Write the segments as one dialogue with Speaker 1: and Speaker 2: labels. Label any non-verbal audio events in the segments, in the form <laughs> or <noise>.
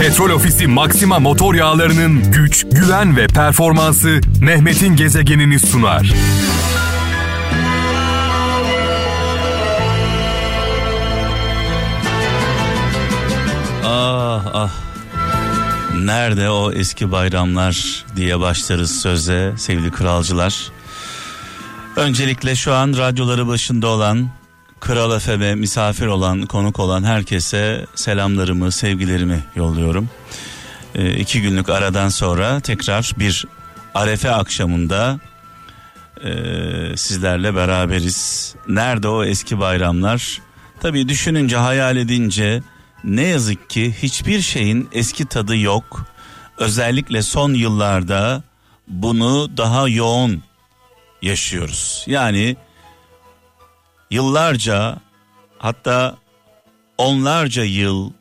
Speaker 1: Petrol Ofisi Maxima motor yağlarının güç, güven ve performansı Mehmet'in gezegenini sunar.
Speaker 2: Ah ah. Nerede o eski bayramlar diye başlarız söze sevgili kralcılar. Öncelikle şu an radyoları başında olan Kral FM'e misafir olan, konuk olan herkese selamlarımı, sevgilerimi yolluyorum. Ee, iki günlük aradan sonra tekrar bir Arefe akşamında e, sizlerle beraberiz. Nerede o eski bayramlar? Tabii düşününce, hayal edince ne yazık ki hiçbir şeyin eski tadı yok. Özellikle son yıllarda bunu daha yoğun yaşıyoruz. Yani yıllarca hatta onlarca yıl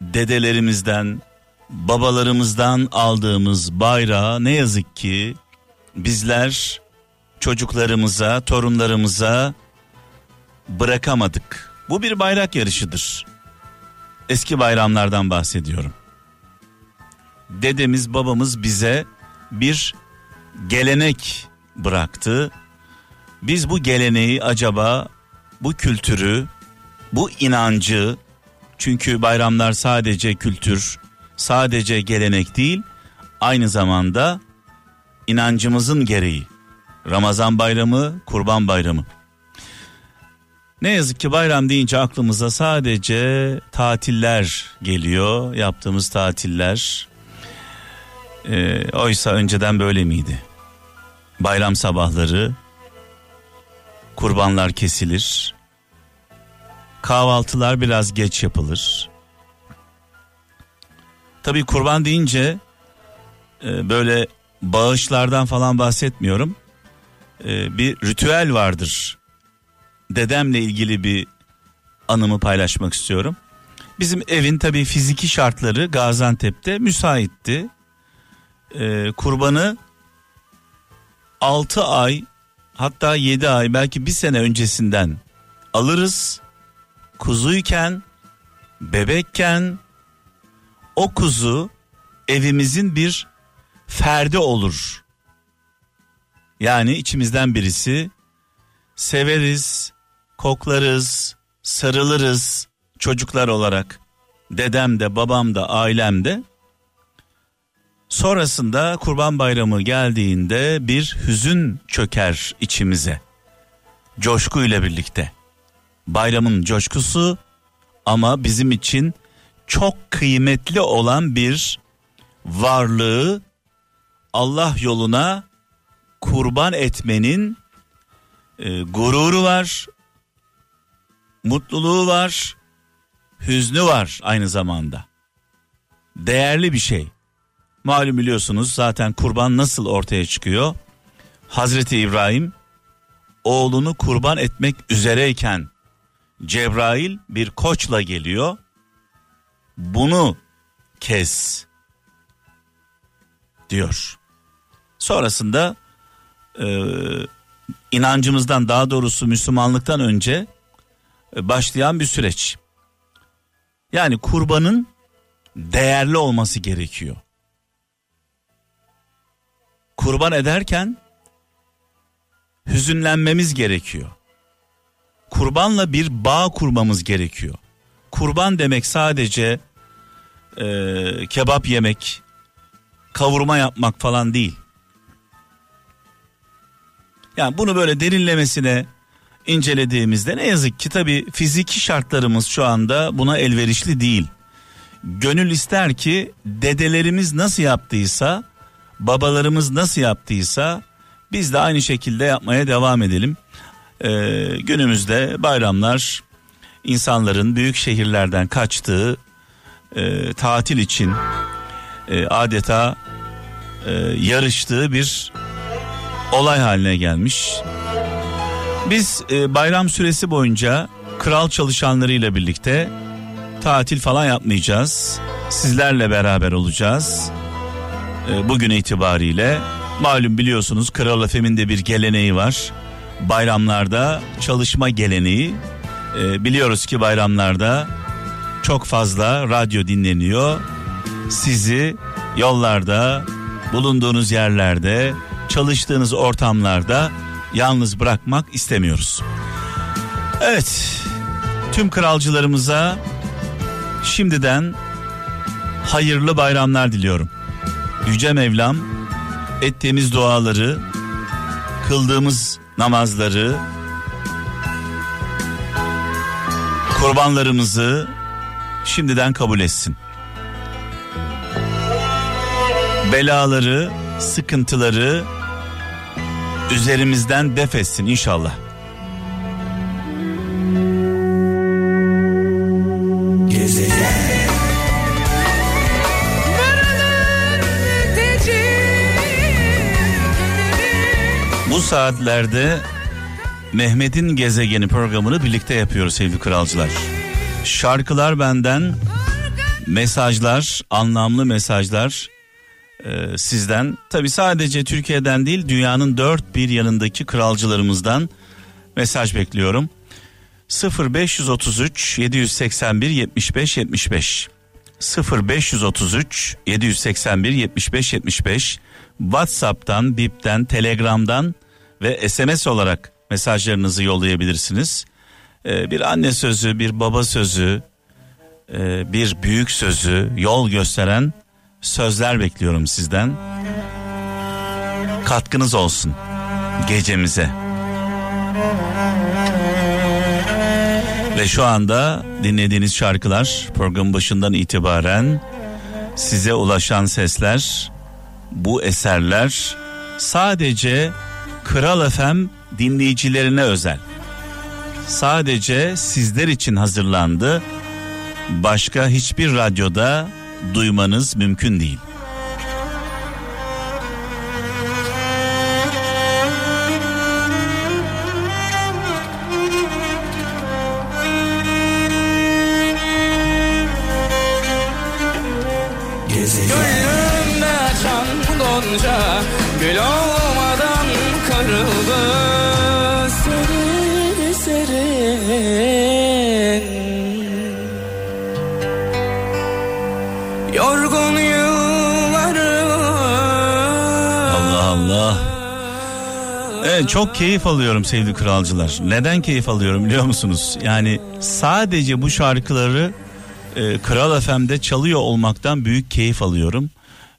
Speaker 2: dedelerimizden, babalarımızdan aldığımız bayrağı ne yazık ki bizler çocuklarımıza, torunlarımıza bırakamadık. Bu bir bayrak yarışıdır. Eski bayramlardan bahsediyorum. Dedemiz, babamız bize bir gelenek bıraktı. Biz bu geleneği acaba bu kültürü, bu inancı çünkü bayramlar sadece kültür, sadece gelenek değil, aynı zamanda inancımızın gereği. Ramazan bayramı, Kurban bayramı. Ne yazık ki bayram deyince aklımıza sadece tatiller geliyor, yaptığımız tatiller. Ee, oysa önceden böyle miydi? Bayram sabahları kurbanlar kesilir. Kahvaltılar biraz geç yapılır. Tabii kurban deyince e, böyle bağışlardan falan bahsetmiyorum. E, bir ritüel vardır. Dedemle ilgili bir anımı paylaşmak istiyorum. Bizim evin tabii fiziki şartları Gaziantep'te müsaitti. E, kurbanı 6 ay hatta 7 ay belki bir sene öncesinden alırız. Kuzuyken, bebekken o kuzu evimizin bir ferdi olur. Yani içimizden birisi severiz, koklarız, sarılırız çocuklar olarak. Dedem de babam da ailem de Sonrasında Kurban Bayramı geldiğinde bir hüzün çöker içimize. Coşku ile birlikte. Bayramın coşkusu ama bizim için çok kıymetli olan bir varlığı Allah yoluna kurban etmenin e, gururu var, mutluluğu var, hüznü var aynı zamanda. Değerli bir şey. Malum biliyorsunuz zaten kurban nasıl ortaya çıkıyor? Hazreti İbrahim oğlunu kurban etmek üzereyken Cebrail bir koçla geliyor. Bunu kes diyor. Sonrasında e, inancımızdan daha doğrusu Müslümanlıktan önce e, başlayan bir süreç. Yani kurbanın değerli olması gerekiyor kurban ederken hüzünlenmemiz gerekiyor. Kurbanla bir bağ kurmamız gerekiyor. Kurban demek sadece e, kebap yemek, kavurma yapmak falan değil. Yani bunu böyle derinlemesine incelediğimizde ne yazık ki tabii fiziki şartlarımız şu anda buna elverişli değil. Gönül ister ki dedelerimiz nasıl yaptıysa babalarımız nasıl yaptıysa biz de aynı şekilde yapmaya devam edelim. Ee, günümüzde bayramlar insanların büyük şehirlerden kaçtığı e, tatil için e, adeta e, yarıştığı bir olay haline gelmiş. Biz e, bayram süresi boyunca kral çalışanlarıyla birlikte tatil falan yapmayacağız. Sizlerle beraber olacağız. E, bugün itibariyle malum biliyorsunuz Kral Efem'in de bir geleneği var. Bayramlarda çalışma geleneği. E, biliyoruz ki bayramlarda çok fazla radyo dinleniyor. Sizi yollarda, bulunduğunuz yerlerde, çalıştığınız ortamlarda yalnız bırakmak istemiyoruz. Evet, tüm kralcılarımıza şimdiden hayırlı bayramlar diliyorum. Yüce Mevlam ettiğimiz duaları, kıldığımız namazları, kurbanlarımızı şimdiden kabul etsin. Belaları, sıkıntıları üzerimizden def etsin inşallah. Saatlerde Mehmet'in gezegeni programını birlikte yapıyoruz sevgili kralcılar. Şarkılar benden, mesajlar, anlamlı mesajlar e, sizden. Tabi sadece Türkiye'den değil dünyanın dört bir yanındaki kralcılarımızdan mesaj bekliyorum. 0533 781 75 75 0533 781 75 75 WhatsApp'tan, Bip'ten, Telegram'dan ve SMS olarak mesajlarınızı yollayabilirsiniz. Ee, bir anne sözü, bir baba sözü, e, bir büyük sözü, yol gösteren sözler bekliyorum sizden. Katkınız olsun gecemize. Ve şu anda dinlediğiniz şarkılar programın başından itibaren size ulaşan sesler, bu eserler sadece Kral FM dinleyicilerine özel. Sadece sizler için hazırlandı. Başka hiçbir radyoda duymanız mümkün değil. Çok keyif alıyorum sevgili kralcılar. Neden keyif alıyorum biliyor musunuz? Yani sadece bu şarkıları e, Kral FM'de çalıyor olmaktan büyük keyif alıyorum.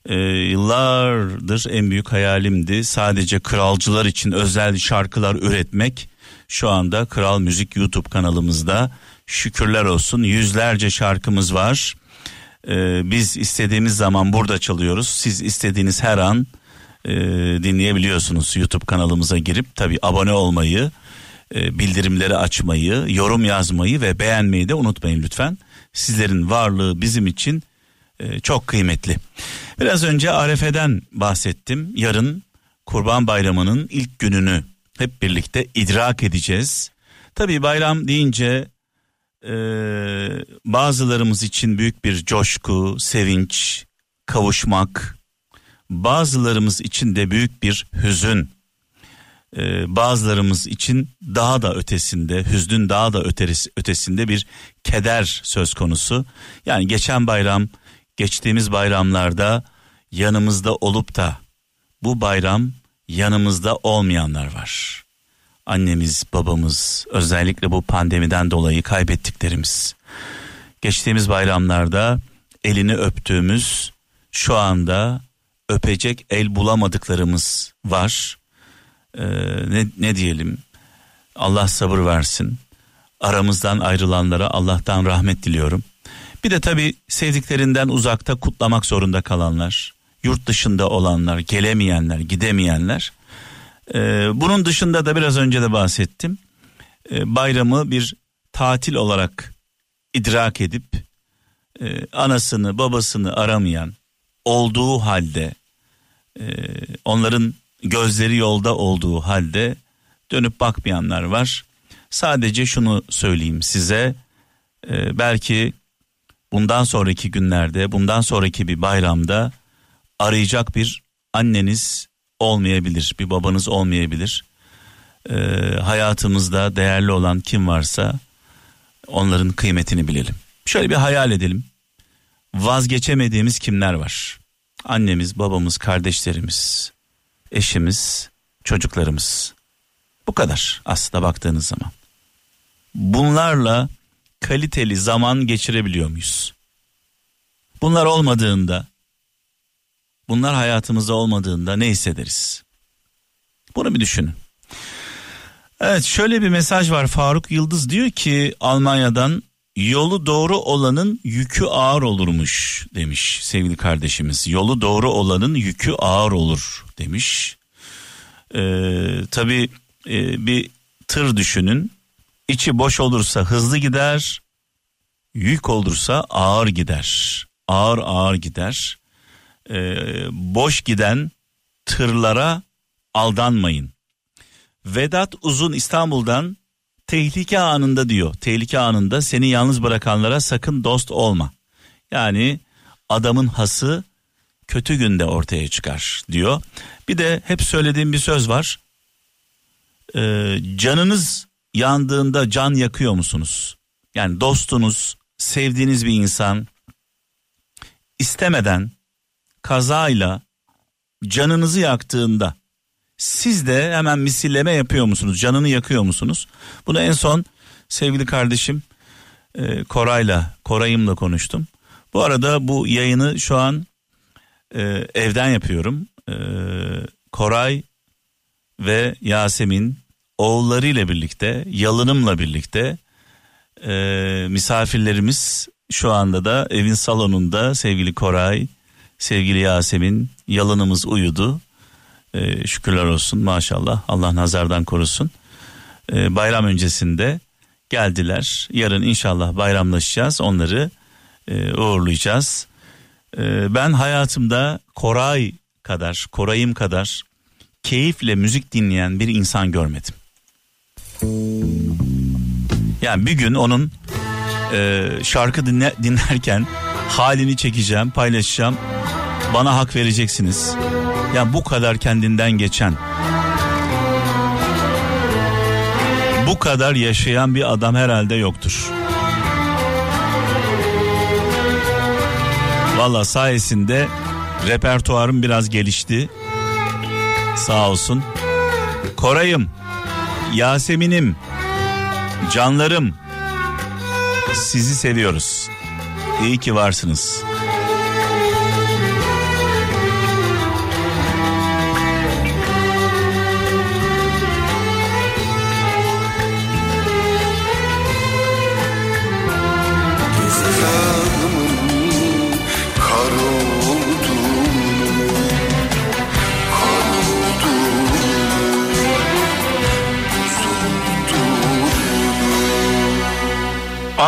Speaker 2: E, yıllardır en büyük hayalimdi. Sadece kralcılar için özel şarkılar üretmek. Şu anda Kral Müzik YouTube kanalımızda şükürler olsun yüzlerce şarkımız var. E, biz istediğimiz zaman burada çalıyoruz. Siz istediğiniz her an e, dinleyebiliyorsunuz YouTube kanalımıza girip tabi abone olmayı, e, bildirimleri açmayı, yorum yazmayı ve beğenmeyi de unutmayın lütfen. Sizlerin varlığı bizim için e, çok kıymetli. Biraz önce Arefe'den bahsettim. Yarın Kurban Bayramı'nın ilk gününü hep birlikte idrak edeceğiz. Tabi bayram deyince e, bazılarımız için büyük bir coşku, sevinç, kavuşmak, bazılarımız için de büyük bir hüzün, Ee, bazılarımız için daha da ötesinde, hüznün daha da öterisi, ötesinde bir keder söz konusu. Yani geçen bayram, geçtiğimiz bayramlarda yanımızda olup da bu bayram yanımızda olmayanlar var. Annemiz, babamız, özellikle bu pandemiden dolayı kaybettiklerimiz. Geçtiğimiz bayramlarda elini öptüğümüz, şu anda öpecek el bulamadıklarımız var. Ee, ne, ne diyelim Allah sabır versin. Aramızdan ayrılanlara Allah'tan rahmet diliyorum. Bir de tabii sevdiklerinden uzakta kutlamak zorunda kalanlar, yurt dışında olanlar, gelemeyenler, gidemeyenler. Ee, bunun dışında da biraz önce de bahsettim. Ee, bayramı bir tatil olarak idrak edip e, anasını babasını aramayan olduğu halde e, onların gözleri yolda olduğu halde dönüp bakmayanlar var. Sadece şunu söyleyeyim size e, belki bundan sonraki günlerde bundan sonraki bir bayramda arayacak bir anneniz olmayabilir bir babanız olmayabilir. E, hayatımızda değerli olan kim varsa onların kıymetini bilelim. Şöyle bir hayal edelim. Vazgeçemediğimiz kimler var? Annemiz, babamız, kardeşlerimiz, eşimiz, çocuklarımız. Bu kadar aslında baktığınız zaman. Bunlarla kaliteli zaman geçirebiliyor muyuz? Bunlar olmadığında, bunlar hayatımızda olmadığında ne hissederiz? Bunu bir düşünün. Evet şöyle bir mesaj var Faruk Yıldız diyor ki Almanya'dan yolu doğru olanın yükü ağır olurmuş demiş sevgili kardeşimiz. Yolu doğru olanın yükü ağır olur demiş. Ee, tabii e, bir tır düşünün. İçi boş olursa hızlı gider, yük olursa ağır gider. Ağır ağır gider. Ee, boş giden tırlara aldanmayın. Vedat Uzun İstanbul'dan tehlike anında diyor. Tehlike anında seni yalnız bırakanlara sakın dost olma. Yani adamın hası kötü günde ortaya çıkar diyor. Bir de hep söylediğim bir söz var. Ee, canınız yandığında can yakıyor musunuz? Yani dostunuz, sevdiğiniz bir insan istemeden kazayla canınızı yaktığında siz de hemen misilleme yapıyor musunuz? Canını yakıyor musunuz? Bunu en son sevgili kardeşim e, Koray'la, Koray'ımla konuştum. Bu arada bu yayını şu an e, evden yapıyorum. E, Koray ve Yasemin oğullarıyla birlikte, yalınımla birlikte e, misafirlerimiz şu anda da evin salonunda sevgili Koray, sevgili Yasemin, yalınımız uyudu. E, şükürler olsun maşallah Allah nazardan korusun. E, bayram öncesinde geldiler. Yarın inşallah bayramlaşacağız. Onları e, uğurlayacağız. E, ben hayatımda Koray kadar, Koray'ım kadar keyifle müzik dinleyen bir insan görmedim. Yani bir gün onun e, şarkı dinle, dinlerken halini çekeceğim, paylaşacağım. Bana hak vereceksiniz. Yani bu kadar kendinden geçen, bu kadar yaşayan bir adam herhalde yoktur. Valla sayesinde repertuarım biraz gelişti. Sağ olsun. Koray'ım, Yasemin'im, canlarım sizi seviyoruz. İyi ki varsınız.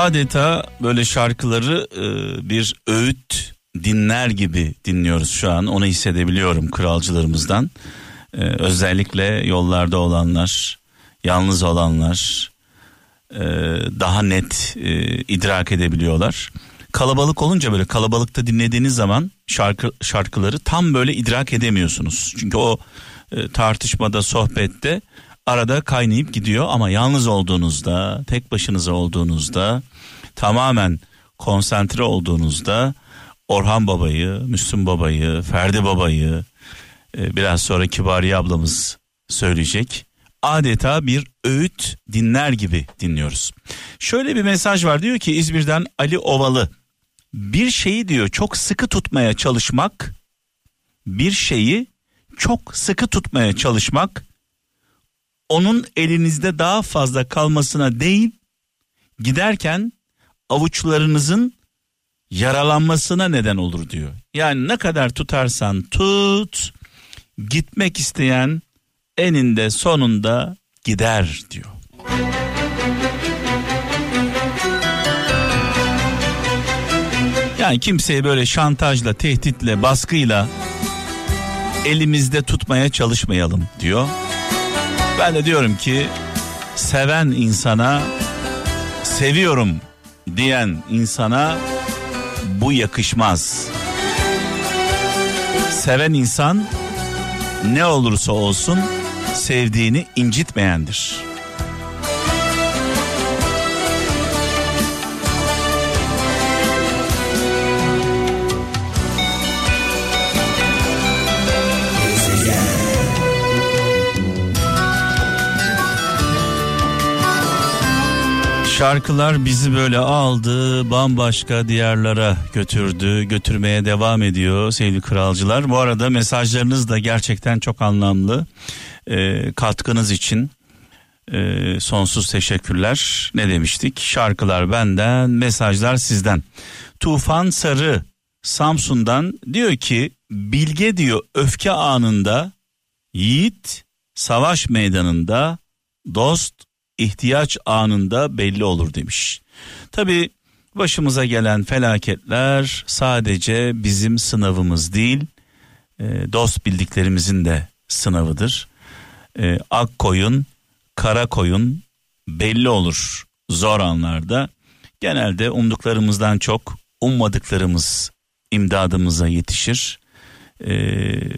Speaker 2: Adeta böyle şarkıları e, bir öğüt dinler gibi dinliyoruz şu an. Onu hissedebiliyorum kralcılarımızdan. E, özellikle yollarda olanlar, yalnız olanlar e, daha net e, idrak edebiliyorlar. Kalabalık olunca böyle kalabalıkta dinlediğiniz zaman şarkı şarkıları tam böyle idrak edemiyorsunuz. Çünkü o e, tartışmada, sohbette arada kaynayıp gidiyor ama yalnız olduğunuzda, tek başınıza olduğunuzda, tamamen konsantre olduğunuzda Orhan Baba'yı, Müslüm Baba'yı, Ferdi Baba'yı e, biraz sonra Kibariye ablamız söyleyecek. Adeta bir öğüt dinler gibi dinliyoruz. Şöyle bir mesaj var diyor ki İzmir'den Ali Ovalı. Bir şeyi diyor çok sıkı tutmaya çalışmak, bir şeyi çok sıkı tutmaya çalışmak onun elinizde daha fazla kalmasına değil giderken avuçlarınızın yaralanmasına neden olur diyor. Yani ne kadar tutarsan tut gitmek isteyen eninde sonunda gider diyor. Yani kimseyi böyle şantajla, tehditle, baskıyla elimizde tutmaya çalışmayalım diyor. Ben de diyorum ki seven insana seviyorum diyen insana bu yakışmaz. Seven insan ne olursa olsun sevdiğini incitmeyendir. Şarkılar bizi böyle aldı, bambaşka diyarlara götürdü, götürmeye devam ediyor sevgili kralcılar. Bu arada mesajlarınız da gerçekten çok anlamlı. Ee, katkınız için e, sonsuz teşekkürler. Ne demiştik? Şarkılar benden, mesajlar sizden. Tufan Sarı Samsun'dan diyor ki bilge diyor öfke anında yiğit savaş meydanında dost ihtiyaç anında belli olur demiş. Tabi başımıza gelen felaketler sadece bizim sınavımız değil e, dost bildiklerimizin de sınavıdır. E, ak koyun kara koyun belli olur zor anlarda. Genelde umduklarımızdan çok ummadıklarımız imdadımıza yetişir. Ee,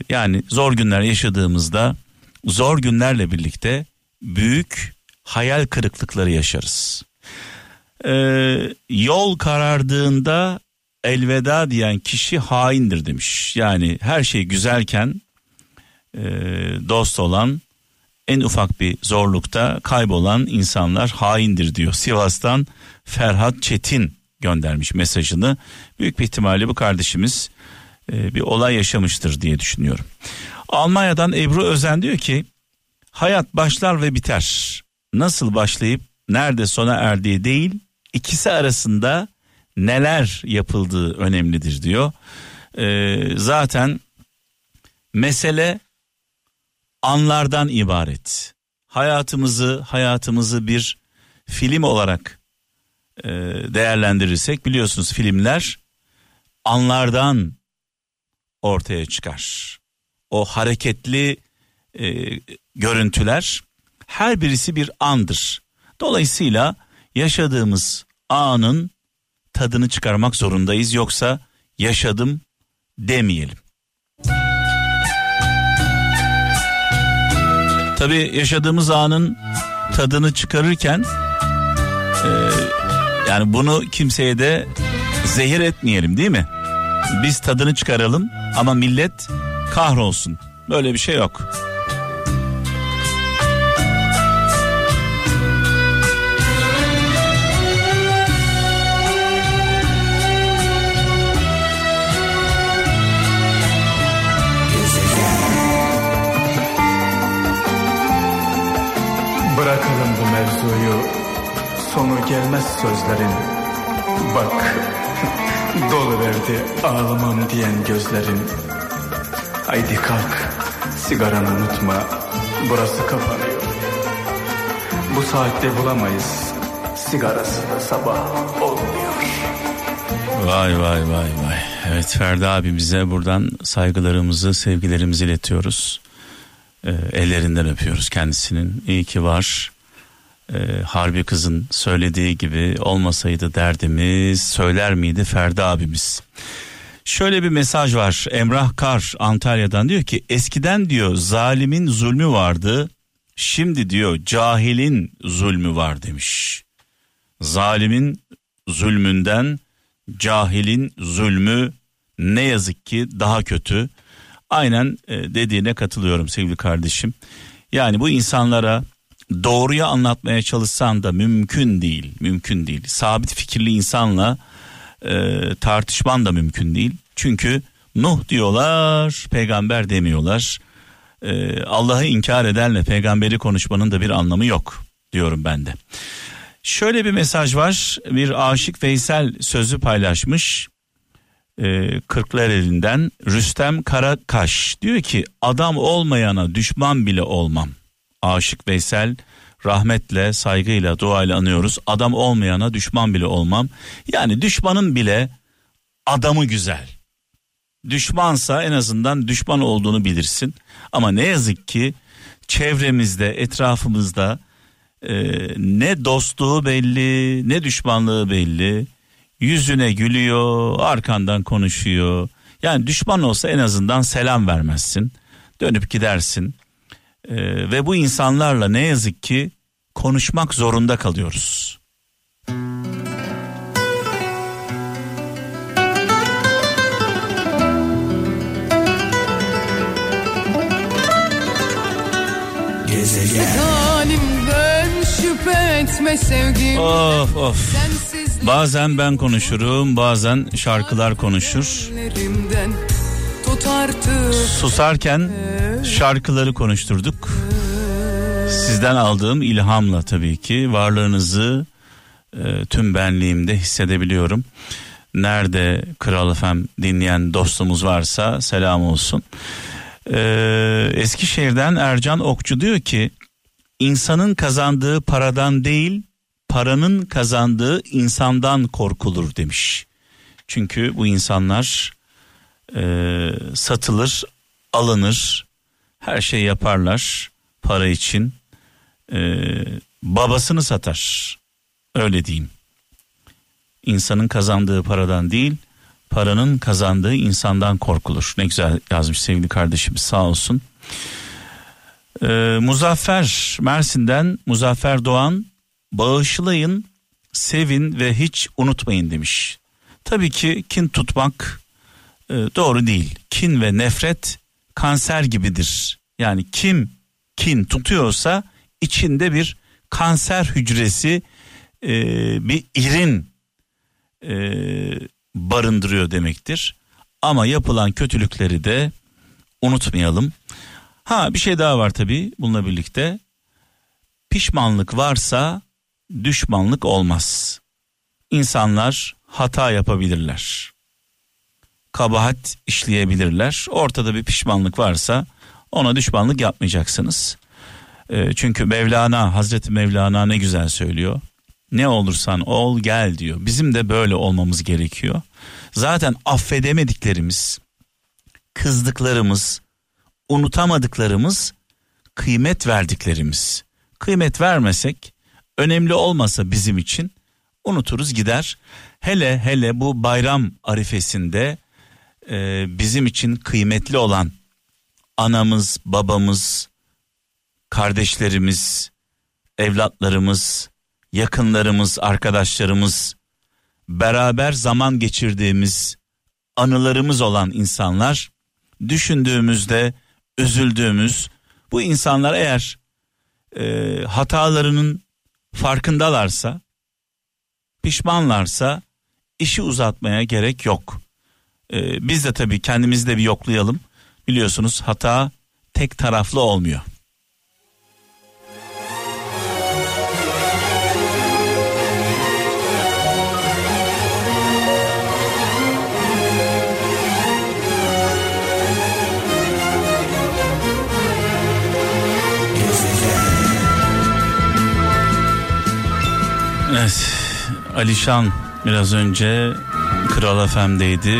Speaker 2: yani zor günler yaşadığımızda zor günlerle birlikte büyük hayal kırıklıkları yaşarız. Ee, yol karardığında elveda diyen kişi haindir demiş. Yani her şey güzelken e, dost olan en ufak bir zorlukta kaybolan insanlar haindir diyor. Sivas'tan Ferhat Çetin göndermiş mesajını. Büyük bir ihtimalle bu kardeşimiz e, bir olay yaşamıştır diye düşünüyorum. Almanya'dan Ebru Özen diyor ki hayat başlar ve biter. Nasıl başlayıp nerede sona erdiği değil ikisi arasında neler yapıldığı önemlidir diyor. E, zaten mesele anlardan ibaret. Hayatımızı hayatımızı bir film olarak e, değerlendirirsek biliyorsunuz filmler anlardan ortaya çıkar. O hareketli e, görüntüler her birisi bir andır. Dolayısıyla yaşadığımız anın tadını çıkarmak zorundayız yoksa yaşadım demeyelim. Tabii yaşadığımız anın tadını çıkarırken e, yani bunu kimseye de zehir etmeyelim değil mi? Biz tadını çıkaralım ama millet kahrolsun. Böyle bir şey yok.
Speaker 3: Bırakalım bu mevzuyu. Sonu gelmez sözlerin. Bak <laughs> Dolu verdi ağlamam diyen gözlerin. Haydi kalk Sigaranı unutma. Burası kapanıyor Bu saatte bulamayız. Sigarası da sabah olmuyor.
Speaker 2: Vay vay vay vay. Evet Ferdi abimize buradan saygılarımızı, sevgilerimizi iletiyoruz. Ee, ellerinden öpüyoruz kendisinin. İyi ki var. Ee, Harbi kızın söylediği gibi olmasaydı derdimiz söyler miydi Ferdi abimiz? Şöyle bir mesaj var. Emrah Kar Antalya'dan diyor ki eskiden diyor zalimin zulmü vardı. Şimdi diyor cahilin zulmü var demiş. Zalimin zulmünden cahilin zulmü ne yazık ki daha kötü. Aynen e, dediğine katılıyorum sevgili kardeşim. Yani bu insanlara doğruyu anlatmaya çalışsan da mümkün değil, mümkün değil. Sabit fikirli insanla e, tartışman da mümkün değil. Çünkü Nuh diyorlar, peygamber demiyorlar. E, Allah'ı inkar edenle peygamberi konuşmanın da bir anlamı yok diyorum ben de. Şöyle bir mesaj var. Bir aşık Veysel sözü paylaşmış. Ee, Kırklareli'nden Rüstem Karakaş diyor ki adam olmayana düşman bile olmam. Aşık Veysel rahmetle, saygıyla, duayla anıyoruz. Adam olmayana düşman bile olmam. Yani düşmanın bile adamı güzel. Düşmansa en azından düşman olduğunu bilirsin. Ama ne yazık ki çevremizde, etrafımızda e, ne dostluğu belli, ne düşmanlığı belli. Yüzüne gülüyor, arkandan konuşuyor. Yani düşman olsa en azından selam vermezsin. Dönüp gidersin. E, ve bu insanlarla ne yazık ki konuşmak zorunda kalıyoruz.
Speaker 4: Halimden şüphe etme sevgim
Speaker 2: Of of.
Speaker 4: Sensiz
Speaker 2: Bazen ben konuşurum, bazen şarkılar konuşur. Susarken şarkıları konuşturduk. Sizden aldığım ilhamla tabii ki varlığınızı e, tüm benliğimde hissedebiliyorum. Nerede Kral FM dinleyen dostumuz varsa selam olsun. Ee, Eskişehir'den Ercan Okçu diyor ki insanın kazandığı paradan değil paranın kazandığı insandan korkulur demiş. Çünkü bu insanlar e, satılır, alınır, her şey yaparlar para için. E, babasını satar, öyle diyeyim. İnsanın kazandığı paradan değil, paranın kazandığı insandan korkulur. Ne güzel yazmış sevgili kardeşimiz sağ olsun. E, Muzaffer Mersin'den Muzaffer Doğan bağışlayın, sevin ve hiç unutmayın demiş. Tabii ki kin tutmak e, doğru değil. Kin ve nefret kanser gibidir. Yani kim kin tutuyorsa içinde bir kanser hücresi e, bir irin e, barındırıyor demektir. Ama yapılan kötülükleri de unutmayalım. Ha bir şey daha var tabii bununla birlikte. Pişmanlık varsa düşmanlık olmaz. İnsanlar hata yapabilirler. Kabahat işleyebilirler. Ortada bir pişmanlık varsa ona düşmanlık yapmayacaksınız. E, çünkü Mevlana, Hazreti Mevlana ne güzel söylüyor. Ne olursan ol gel diyor. Bizim de böyle olmamız gerekiyor. Zaten affedemediklerimiz, kızdıklarımız, unutamadıklarımız, kıymet verdiklerimiz. Kıymet vermesek, önemli olmasa bizim için unuturuz gider. Hele hele bu bayram arifesinde e, bizim için kıymetli olan anamız, babamız, kardeşlerimiz, evlatlarımız, yakınlarımız, arkadaşlarımız, beraber zaman geçirdiğimiz anılarımız olan insanlar düşündüğümüzde üzüldüğümüz bu insanlar eğer e, hatalarının farkındalarsa pişmanlarsa işi uzatmaya gerek yok. E, biz de tabii kendimizi de bir yoklayalım. Biliyorsunuz hata tek taraflı olmuyor. Alişan biraz önce Kral FM'deydi.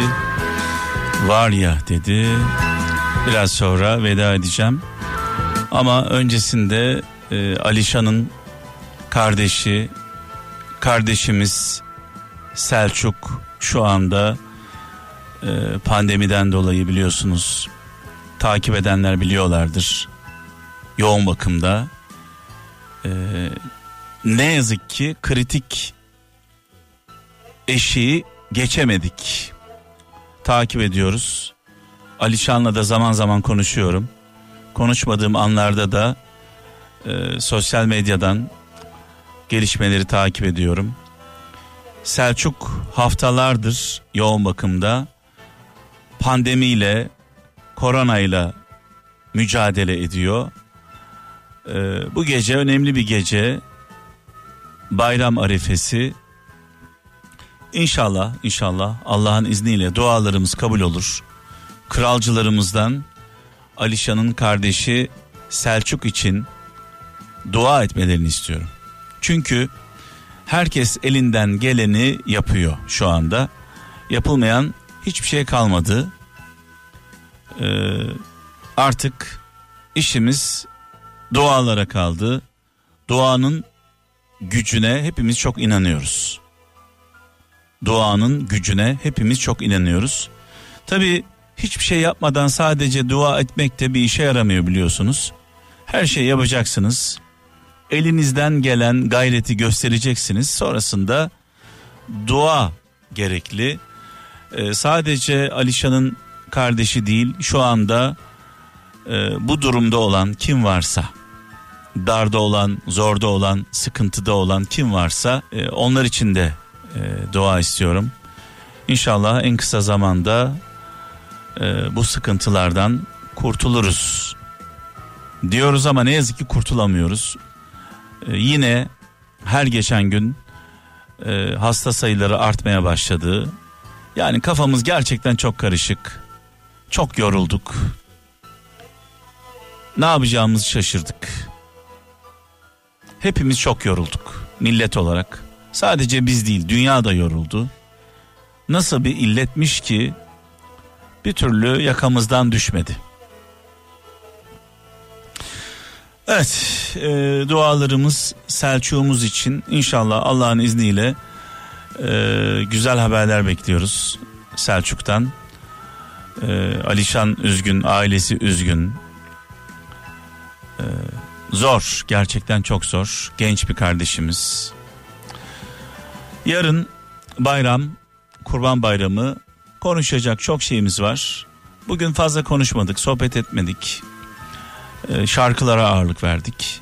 Speaker 2: Var ya dedi. Biraz sonra veda edeceğim. Ama öncesinde e, Alişan'ın kardeşi, kardeşimiz Selçuk şu anda e, pandemiden dolayı biliyorsunuz takip edenler biliyorlardır. Yoğun bakımda. E, ne yazık ki kritik eşiği geçemedik. Takip ediyoruz. Alişan'la da zaman zaman konuşuyorum. Konuşmadığım anlarda da e, sosyal medyadan gelişmeleri takip ediyorum. Selçuk haftalardır yoğun bakımda pandemiyle, koronayla mücadele ediyor. E, bu gece önemli bir gece. Bayram arifesi. İnşallah, inşallah Allah'ın izniyle dualarımız kabul olur. Kralcılarımızdan Alişan'ın kardeşi Selçuk için dua etmelerini istiyorum. Çünkü herkes elinden geleni yapıyor şu anda. Yapılmayan hiçbir şey kalmadı. Ee, artık işimiz dualara kaldı. Duanın gücüne hepimiz çok inanıyoruz. Duanın gücüne hepimiz çok inanıyoruz. Tabi hiçbir şey yapmadan sadece dua etmek de bir işe yaramıyor biliyorsunuz. Her şey yapacaksınız. Elinizden gelen gayreti göstereceksiniz. Sonrasında dua gerekli. Ee, sadece Alişan'ın kardeşi değil şu anda e, bu durumda olan kim varsa darda olan, zorda olan, sıkıntıda olan kim varsa e, onlar için de e, dua istiyorum. İnşallah en kısa zamanda e, bu sıkıntılardan kurtuluruz diyoruz ama ne yazık ki kurtulamıyoruz. E, yine her geçen gün e, hasta sayıları artmaya başladı. Yani kafamız gerçekten çok karışık. Çok yorulduk. Ne yapacağımızı şaşırdık. Hepimiz çok yorulduk millet olarak. Sadece biz değil dünya da yoruldu. Nasıl bir illetmiş ki bir türlü yakamızdan düşmedi. Evet e, dualarımız Selçuk'umuz için inşallah Allah'ın izniyle e, güzel haberler bekliyoruz Selçuk'tan. E, Alişan üzgün, ailesi üzgün. E, zor, gerçekten çok zor. Genç bir kardeşimiz. Yarın bayram, kurban bayramı konuşacak çok şeyimiz var. Bugün fazla konuşmadık, sohbet etmedik. Ee, şarkılara ağırlık verdik.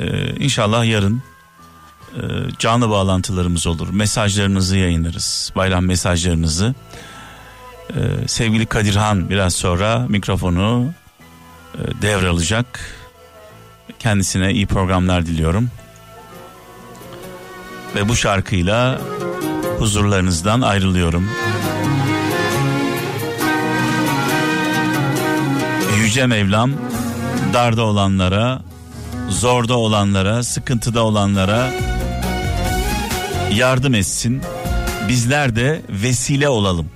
Speaker 2: Ee, inşallah yarın e, canlı bağlantılarımız olur. Mesajlarınızı yayınlarız. Bayram mesajlarınızı. Ee, sevgili Kadirhan biraz sonra mikrofonu e, devralacak. Kendisine iyi programlar diliyorum. Ve bu şarkıyla huzurlarınızdan ayrılıyorum. Yüce Mevlam darda olanlara, zorda olanlara, sıkıntıda olanlara yardım etsin. Bizler de vesile olalım.